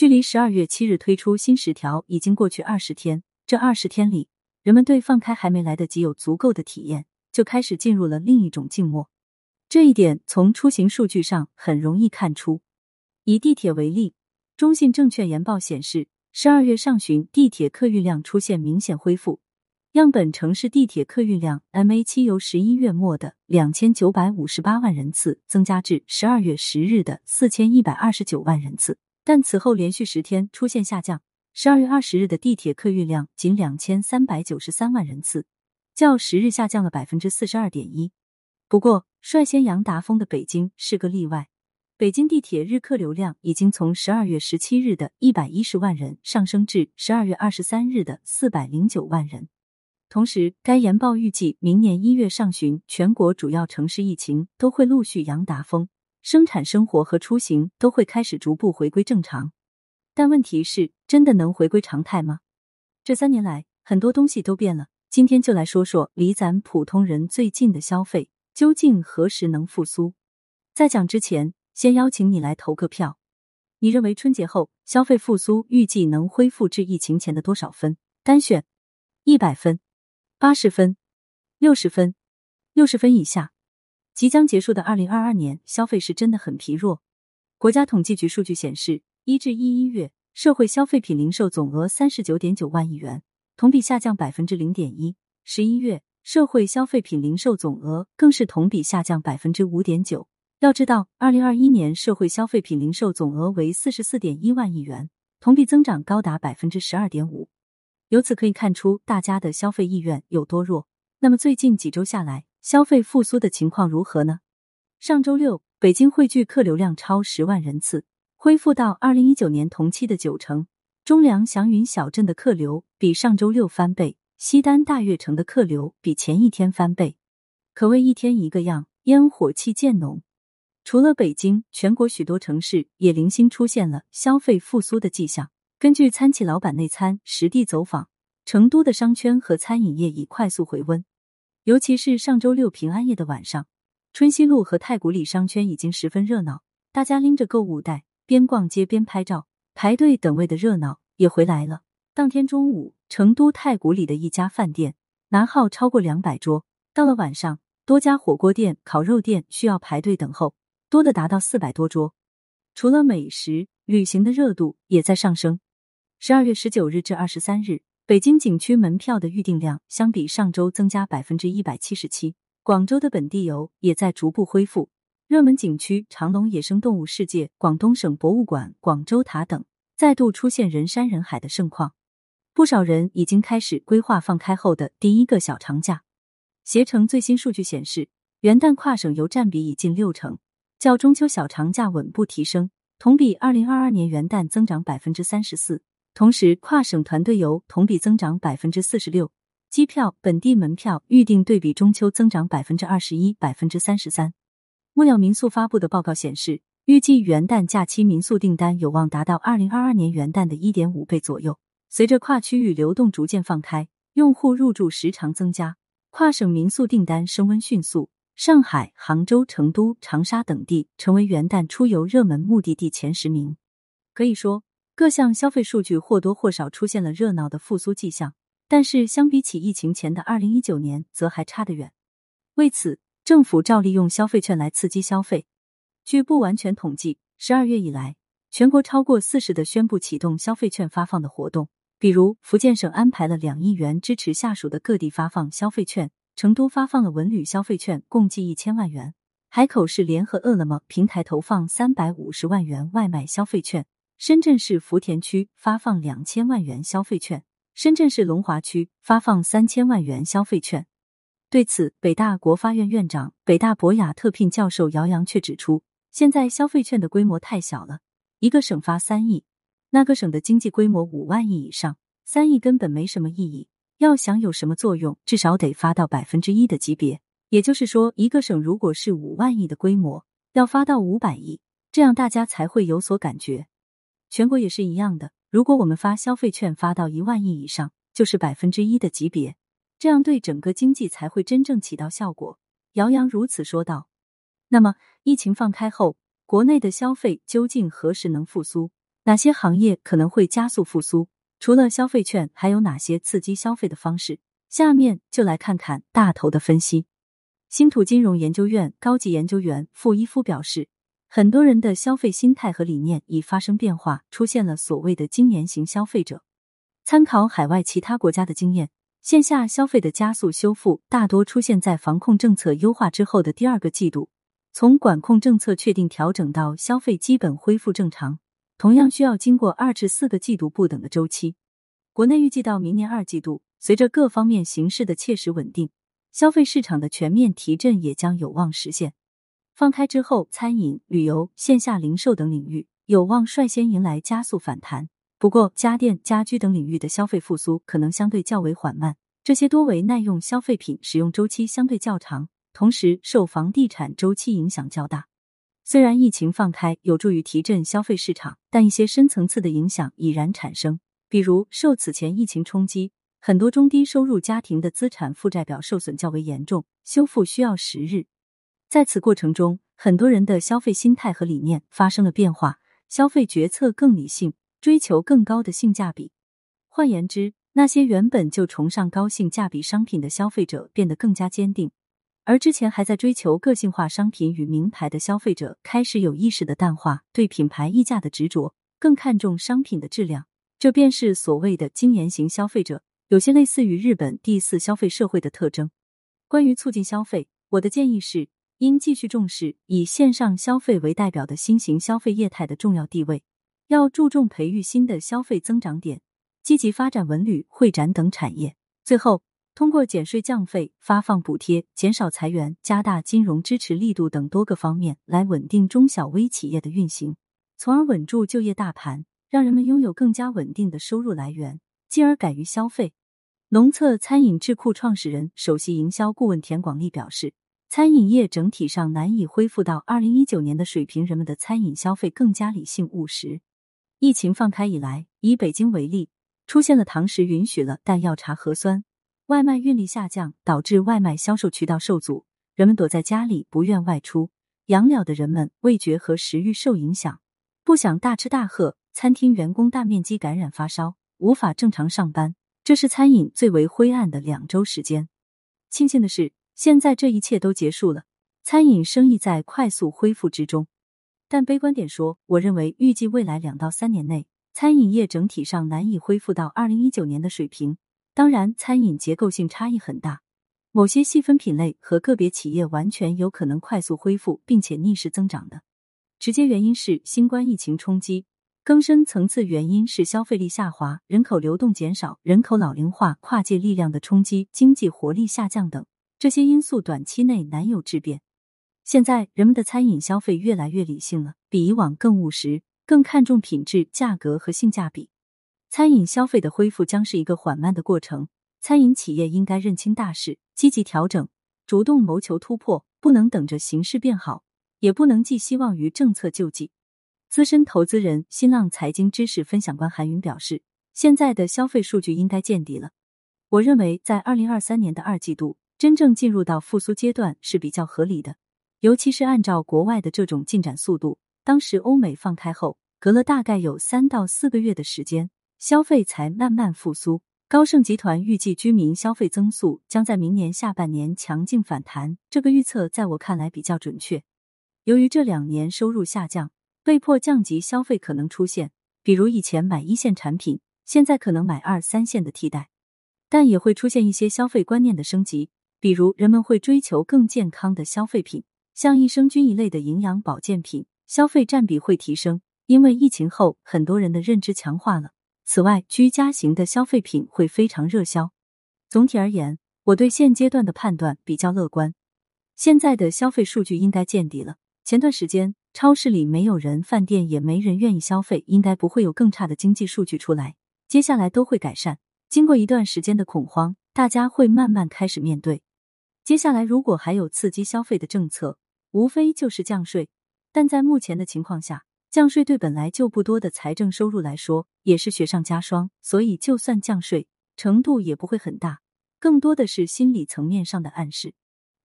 距离十二月七日推出新十条已经过去二十天，这二十天里，人们对放开还没来得及有足够的体验，就开始进入了另一种静默。这一点从出行数据上很容易看出。以地铁为例，中信证券研报显示，十二月上旬地铁客运量出现明显恢复。样本城市地铁客运量 MA 七由十一月末的两千九百五十八万人次增加至十二月十日的四千一百二十九万人次，但此后连续十天出现下降。十二月二十日的地铁客运量仅两千三百九十三万人次，较十日下降了百分之四十二点一。不过，率先扬达峰的北京是个例外，北京地铁日客流量已经从十二月十七日的一百一十万人上升至十二月二十三日的四百零九万人。同时，该研报预计，明年一月上旬，全国主要城市疫情都会陆续扬达峰，生产生活和出行都会开始逐步回归正常。但问题是，真的能回归常态吗？这三年来，很多东西都变了。今天就来说说离咱普通人最近的消费，究竟何时能复苏？在讲之前，先邀请你来投个票。你认为春节后消费复苏预计能恢复至疫情前的多少分？单选一百分。八十分、六十分、六十分以下，即将结束的二零二二年消费是真的很疲弱。国家统计局数据显示，一至一一月社会消费品零售总额三十九点九万亿元，同比下降百分之零点一。十一月社会消费品零售总额更是同比下降百分之五点九。要知道，二零二一年社会消费品零售总额为四十四点一万亿元，同比增长高达百分之十二点五。由此可以看出，大家的消费意愿有多弱。那么最近几周下来，消费复苏的情况如何呢？上周六，北京汇聚客流量超十万人次，恢复到二零一九年同期的九成。中粮祥云小镇的客流比上周六翻倍，西单大悦城的客流比前一天翻倍，可谓一天一个样，烟火气渐浓。除了北京，全国许多城市也零星出现了消费复苏的迹象。根据餐企老板内参实地走访，成都的商圈和餐饮业已快速回温。尤其是上周六平安夜的晚上，春熙路和太古里商圈已经十分热闹，大家拎着购物袋边逛街边拍照，排队等位的热闹也回来了。当天中午，成都太古里的一家饭店拿号超过两百桌，到了晚上，多家火锅店、烤肉店需要排队等候，多的达到四百多桌。除了美食，旅行的热度也在上升。十二月十九日至二十三日，北京景区门票的预订量相比上周增加百分之一百七十七。广州的本地游也在逐步恢复，热门景区长隆野生动物世界、广东省博物馆、广州塔等再度出现人山人海的盛况。不少人已经开始规划放开后的第一个小长假。携程最新数据显示，元旦跨省游占比已近六成，较中秋小长假稳步提升，同比二零二二年元旦增长百分之三十四。同时，跨省团队游同比增长百分之四十六，机票、本地门票预订对比中秋增长百分之二十一、百分之三十三。木鸟民宿发布的报告显示，预计元旦假期民宿订单有望达到二零二二年元旦的一点五倍左右。随着跨区域流动逐渐放开，用户入住时长增加，跨省民宿订单升温迅速。上海、杭州、成都、长沙等地成为元旦出游热门目的地前十名。可以说。各项消费数据或多或少出现了热闹的复苏迹象，但是相比起疫情前的二零一九年，则还差得远。为此，政府照例用消费券来刺激消费。据不完全统计，十二月以来，全国超过四十的宣布启动消费券发放的活动，比如福建省安排了两亿元支持下属的各地发放消费券，成都发放了文旅消费券共计一千万元，海口市联合饿了么平台投放三百五十万元外卖消费券。深圳市福田区发放两千万元消费券，深圳市龙华区发放三千万元消费券。对此，北大国发院院长、北大博雅特聘教授姚洋却指出，现在消费券的规模太小了，一个省发三亿，那个省的经济规模五万亿以上，三亿根本没什么意义。要想有什么作用，至少得发到百分之一的级别。也就是说，一个省如果是五万亿的规模，要发到五百亿，这样大家才会有所感觉。全国也是一样的，如果我们发消费券发到一万亿以上，就是百分之一的级别，这样对整个经济才会真正起到效果。姚洋如此说道。那么，疫情放开后，国内的消费究竟何时能复苏？哪些行业可能会加速复苏？除了消费券，还有哪些刺激消费的方式？下面就来看看大头的分析。新图金融研究院高级研究员傅一夫表示，很多人的消费心态和理念已发生变化，出现了所谓的经年型消费者。参考海外其他国家的经验。线下消费的加速修复大多出现在防控政策优化之后的第二个季度。从管控政策确定调整到消费基本恢复正常，同样需要经过二至四个季度不等的周期。国内预计到明年二季度，随着各方面形势的切实稳定，消费市场的全面提振也将有望实现。放开之后，餐饮、旅游、线下零售等领域有望率先迎来加速反弹。不过，家电、家居等领域的消费复苏可能相对较为缓慢，这些多为耐用消费品，使用周期相对较长，同时受房地产周期影响较大。虽然疫情放开有助于提振消费市场，但一些深层次的影响已然产生，比如受此前疫情冲击，很多中低收入家庭的资产负债表受损较为严重，修复需要时日。在此过程中，很多人的消费心态和理念发生了变化，消费决策更理性。追求更高的性价比，换言之，那些原本就崇尚高性价比商品的消费者变得更加坚定，而之前还在追求个性化商品与名牌的消费者开始有意识的淡化对品牌溢价的执着，更看重商品的质量。这便是所谓的经验型消费者，有些类似于日本第四消费社会的特征。关于促进消费，我的建议是应继续重视以线上消费为代表的新型消费业态的重要地位。要注重培育新的消费增长点，积极发展文旅、会展等产业。最后，通过减税降费、发放补贴、减少裁员、加大金融支持力度等多个方面，来稳定中小微企业的运行，从而稳住就业大盘，让人们拥有更加稳定的收入来源，进而敢于消费。农策餐饮智库创始人、首席营销顾问田广利表示，餐饮业整体上难以恢复到二零一九年的水平，人们的餐饮消费更加理性务实。疫情放开以来，以北京为例，出现了堂食允许了，但要查核酸；外卖运力下降，导致外卖销售渠道受阻，人们躲在家里不愿外出。养鸟的人们味觉和食欲受影响，不想大吃大喝。餐厅员工大面积感染发烧，无法正常上班。这是餐饮最为灰暗的两周时间。庆幸的是，现在这一切都结束了，餐饮生意在快速恢复之中。但悲观点说，我认为预计未来两到三年内，餐饮业整体上难以恢复到二零一九年的水平。当然，餐饮结构性差异很大，某些细分品类和个别企业完全有可能快速恢复，并且逆势增长的。直接原因是新冠疫情冲击，更深层次原因是消费力下滑、人口流动减少、人口老龄化、跨界力量的冲击、经济活力下降等，这些因素短期内难有质变。现在人们的餐饮消费越来越理性了，比以往更务实，更看重品质、价格和性价比。餐饮消费的恢复将是一个缓慢的过程，餐饮企业应该认清大势，积极调整，主动谋求突破，不能等着形势变好，也不能寄希望于政策救济。资深投资人、新浪财经知识分享官韩云表示，现在的消费数据应该见底了。我认为，在二零二三年的二季度，真正进入到复苏阶段是比较合理的。尤其是按照国外的这种进展速度，当时欧美放开后，隔了大概有三到四个月的时间，消费才慢慢复苏。高盛集团预计居民消费增速将在明年下半年强劲反弹，这个预测在我看来比较准确。由于这两年收入下降，被迫降级消费可能出现，比如以前买一线产品，现在可能买二三线的替代，但也会出现一些消费观念的升级，比如人们会追求更健康的消费品。像益生菌一类的营养保健品消费占比会提升，因为疫情后很多人的认知强化了。此外，居家型的消费品会非常热销。总体而言，我对现阶段的判断比较乐观。现在的消费数据应该见底了。前段时间超市里没有人，饭店也没人愿意消费，应该不会有更差的经济数据出来。接下来都会改善。经过一段时间的恐慌，大家会慢慢开始面对。接下来如果还有刺激消费的政策。无非就是降税，但在目前的情况下，降税对本来就不多的财政收入来说也是雪上加霜，所以就算降税程度也不会很大，更多的是心理层面上的暗示。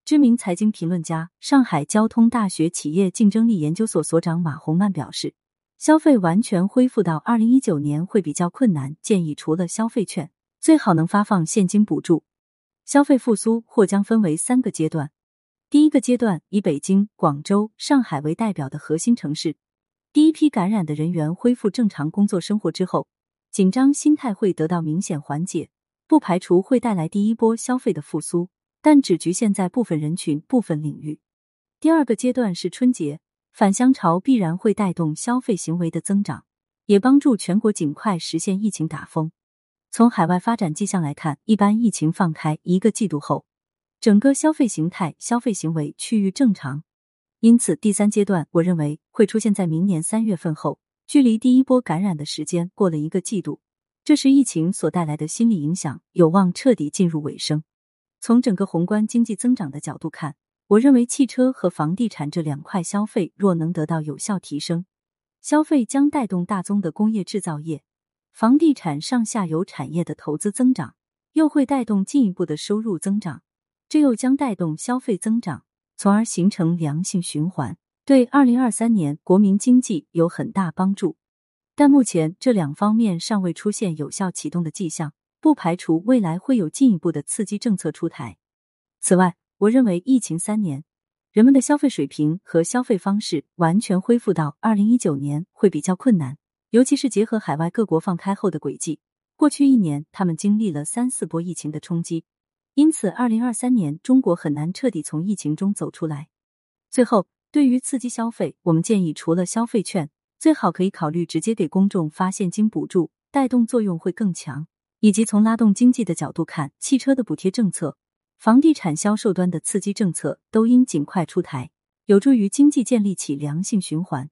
知名财经评论家、上海交通大学企业竞争力研究所所长马洪曼表示，消费完全恢复到二零一九年会比较困难，建议除了消费券，最好能发放现金补助。消费复苏或将分为三个阶段。第一个阶段，以北京、广州、上海为代表的核心城市，第一批感染的人员恢复正常工作生活之后，紧张心态会得到明显缓解，不排除会带来第一波消费的复苏，但只局限在部分人群、部分领域。第二个阶段是春节。返乡潮必然会带动消费行为的增长，也帮助全国尽快实现疫情打风。从海外发展迹象来看，一般疫情放开一个季度后，整个消费形态、消费行为趋于正常。因此，第三阶段我认为会出现在明年三月份后，距离第一波感染的时间过了一个季度，这是疫情所带来的心理影响有望彻底进入尾声。从整个宏观经济增长的角度看。我认为汽车和房地产这两块消费若能得到有效提升，消费将带动大宗的工业制造业、房地产上下游产业的投资增长，又会带动进一步的收入增长，这又将带动消费增长，从而形成良性循环，对二零二三年国民经济有很大帮助。但目前这两方面尚未出现有效启动的迹象，不排除未来会有进一步的刺激政策出台。此外，我认为疫情三年，人们的消费水平和消费方式完全恢复到二零一九年会比较困难，尤其是结合海外各国放开后的轨迹。过去一年，他们经历了三四波疫情的冲击，因此二零二三年中国很难彻底从疫情中走出来。最后，对于刺激消费，我们建议除了消费券，最好可以考虑直接给公众发现金补助，带动作用会更强。以及从拉动经济的角度看，汽车的补贴政策。房地产销售端的刺激政策都应尽快出台，有助于经济建立起良性循环。